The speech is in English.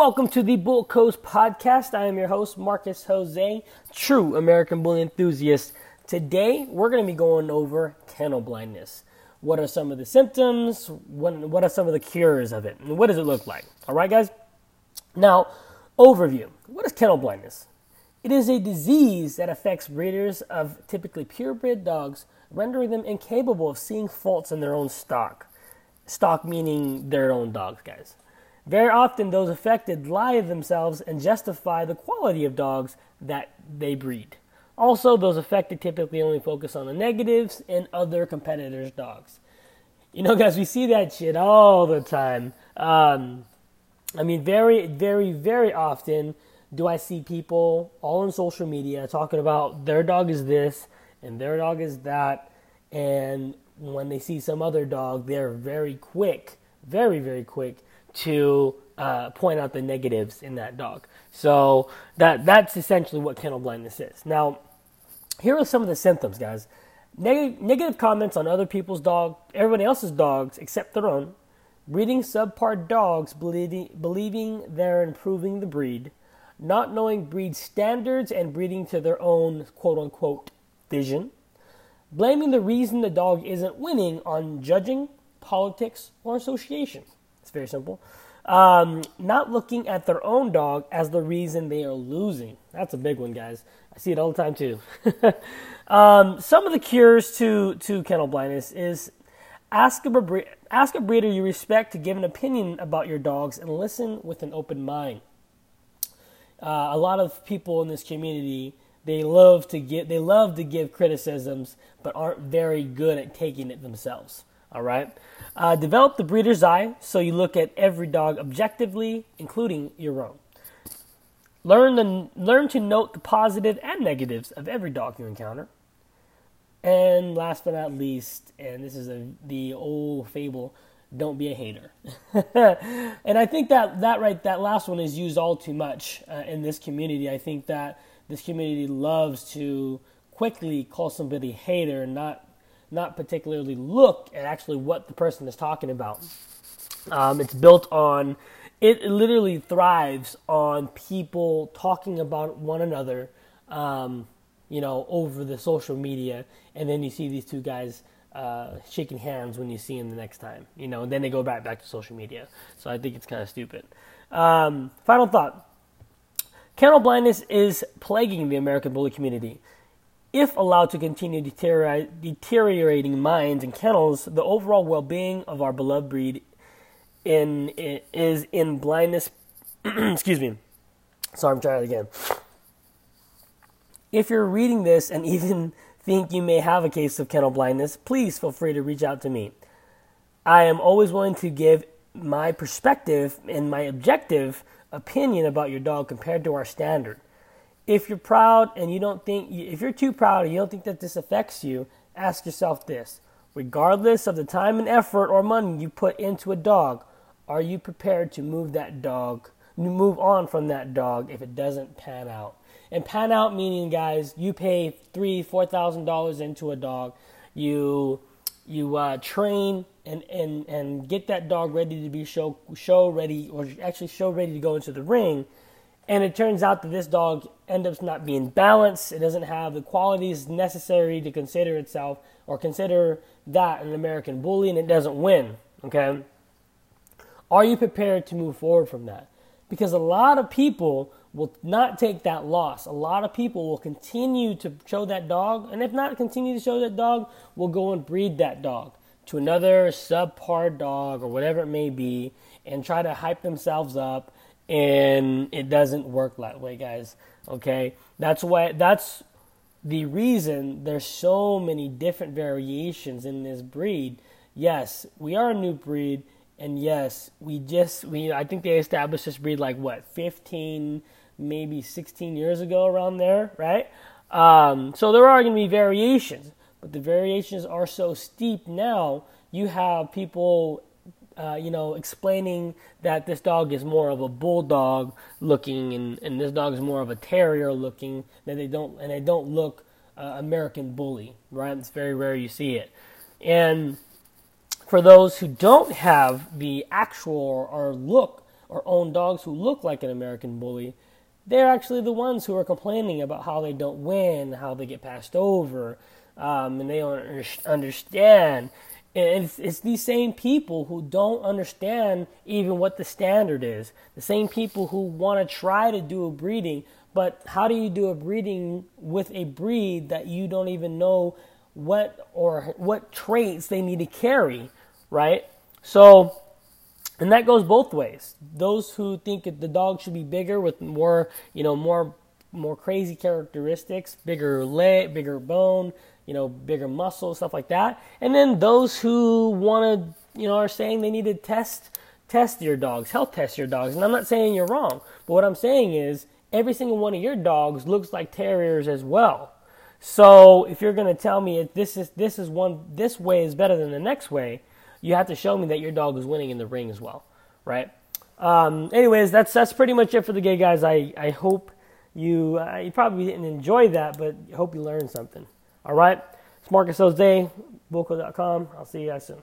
Welcome to the Bull Coast Podcast. I am your host, Marcus Jose, true American bull enthusiast. Today, we're going to be going over kennel blindness. What are some of the symptoms? What, what are some of the cures of it? And what does it look like? All right, guys? Now, overview. What is kennel blindness? It is a disease that affects breeders of typically purebred dogs, rendering them incapable of seeing faults in their own stock. Stock meaning their own dogs, guys. Very often, those affected lie to themselves and justify the quality of dogs that they breed. Also, those affected typically only focus on the negatives in other competitors' dogs. You know, guys, we see that shit all the time. Um, I mean, very, very, very often do I see people all on social media talking about their dog is this and their dog is that. And when they see some other dog, they're very quick, very, very quick to uh, point out the negatives in that dog. So that that's essentially what kennel blindness is. Now, here are some of the symptoms, guys. Neg- negative comments on other people's dog, everybody else's dogs except their own. Breeding subpar dogs, believing, believing they're improving the breed. Not knowing breed standards and breeding to their own quote unquote vision. Blaming the reason the dog isn't winning on judging, politics, or association. It's very simple. Um, not looking at their own dog as the reason they are losing. That's a big one, guys. I see it all the time too. um, some of the cures to, to kennel blindness is ask a, bre- ask a breeder you respect to give an opinion about your dogs and listen with an open mind. Uh, a lot of people in this community they love to get they love to give criticisms but aren't very good at taking it themselves all right. Uh, develop the breeder's eye so you look at every dog objectively, including your own. Learn, the, learn to note the positive and negatives of every dog you encounter. And last but not least, and this is a, the old fable, don't be a hater. and I think that that right, that last one is used all too much uh, in this community. I think that this community loves to quickly call somebody hater and not not particularly look at actually what the person is talking about. Um, it's built on, it literally thrives on people talking about one another, um, you know, over the social media, and then you see these two guys uh, shaking hands when you see them the next time, you know, and then they go back back to social media. So I think it's kind of stupid. Um, final thought: Kennel blindness is plaguing the American bully community. If allowed to continue deteriorating minds and kennels, the overall well-being of our beloved breed in is in blindness. excuse me. Sorry, I'm trying it again. If you're reading this and even think you may have a case of kennel blindness, please feel free to reach out to me. I am always willing to give my perspective and my objective opinion about your dog compared to our standard if you're proud and you don't think, if you're too proud and you don't think that this affects you, ask yourself this. Regardless of the time and effort or money you put into a dog, are you prepared to move that dog, move on from that dog if it doesn't pan out? And pan out meaning, guys, you pay three, four thousand dollars into a dog, you you uh, train and, and and get that dog ready to be show show ready or actually show ready to go into the ring and it turns out that this dog ends up not being balanced. It doesn't have the qualities necessary to consider itself or consider that an American bully, and it doesn't win. Okay? Are you prepared to move forward from that? Because a lot of people will not take that loss. A lot of people will continue to show that dog, and if not continue to show that dog, will go and breed that dog to another subpar dog or whatever it may be and try to hype themselves up and it doesn't work that way, guys. Okay, that's why that's the reason there's so many different variations in this breed. Yes, we are a new breed, and yes, we just we I think they established this breed like what 15, maybe 16 years ago, around there, right? Um, so there are going to be variations, but the variations are so steep now. You have people uh, you know, explaining that this dog is more of a bulldog looking, and, and this dog is more of a terrier looking. That they don't and they don't look uh, American bully, right? It's very rare you see it. And for those who don't have the actual or look or own dogs who look like an American bully, they're actually the ones who are complaining about how they don't win, how they get passed over, um, and they don't understand. And it's, it's these same people who don't understand even what the standard is. The same people who want to try to do a breeding, but how do you do a breeding with a breed that you don't even know what or what traits they need to carry, right? So, and that goes both ways. Those who think the dog should be bigger with more, you know, more more crazy characteristics, bigger leg, bigger bone, you know, bigger muscle, stuff like that. And then those who want to, you know, are saying they need to test test your dogs, health test your dogs. And I'm not saying you're wrong, but what I'm saying is every single one of your dogs looks like terriers as well. So if you're going to tell me this is this is one this way is better than the next way, you have to show me that your dog is winning in the ring as well, right? Um, anyways, that's that's pretty much it for the gay guys. I I hope you uh, you probably didn't enjoy that, but hope you learned something. All right, it's Marcus Jose, Bulco.com. I'll see you guys soon.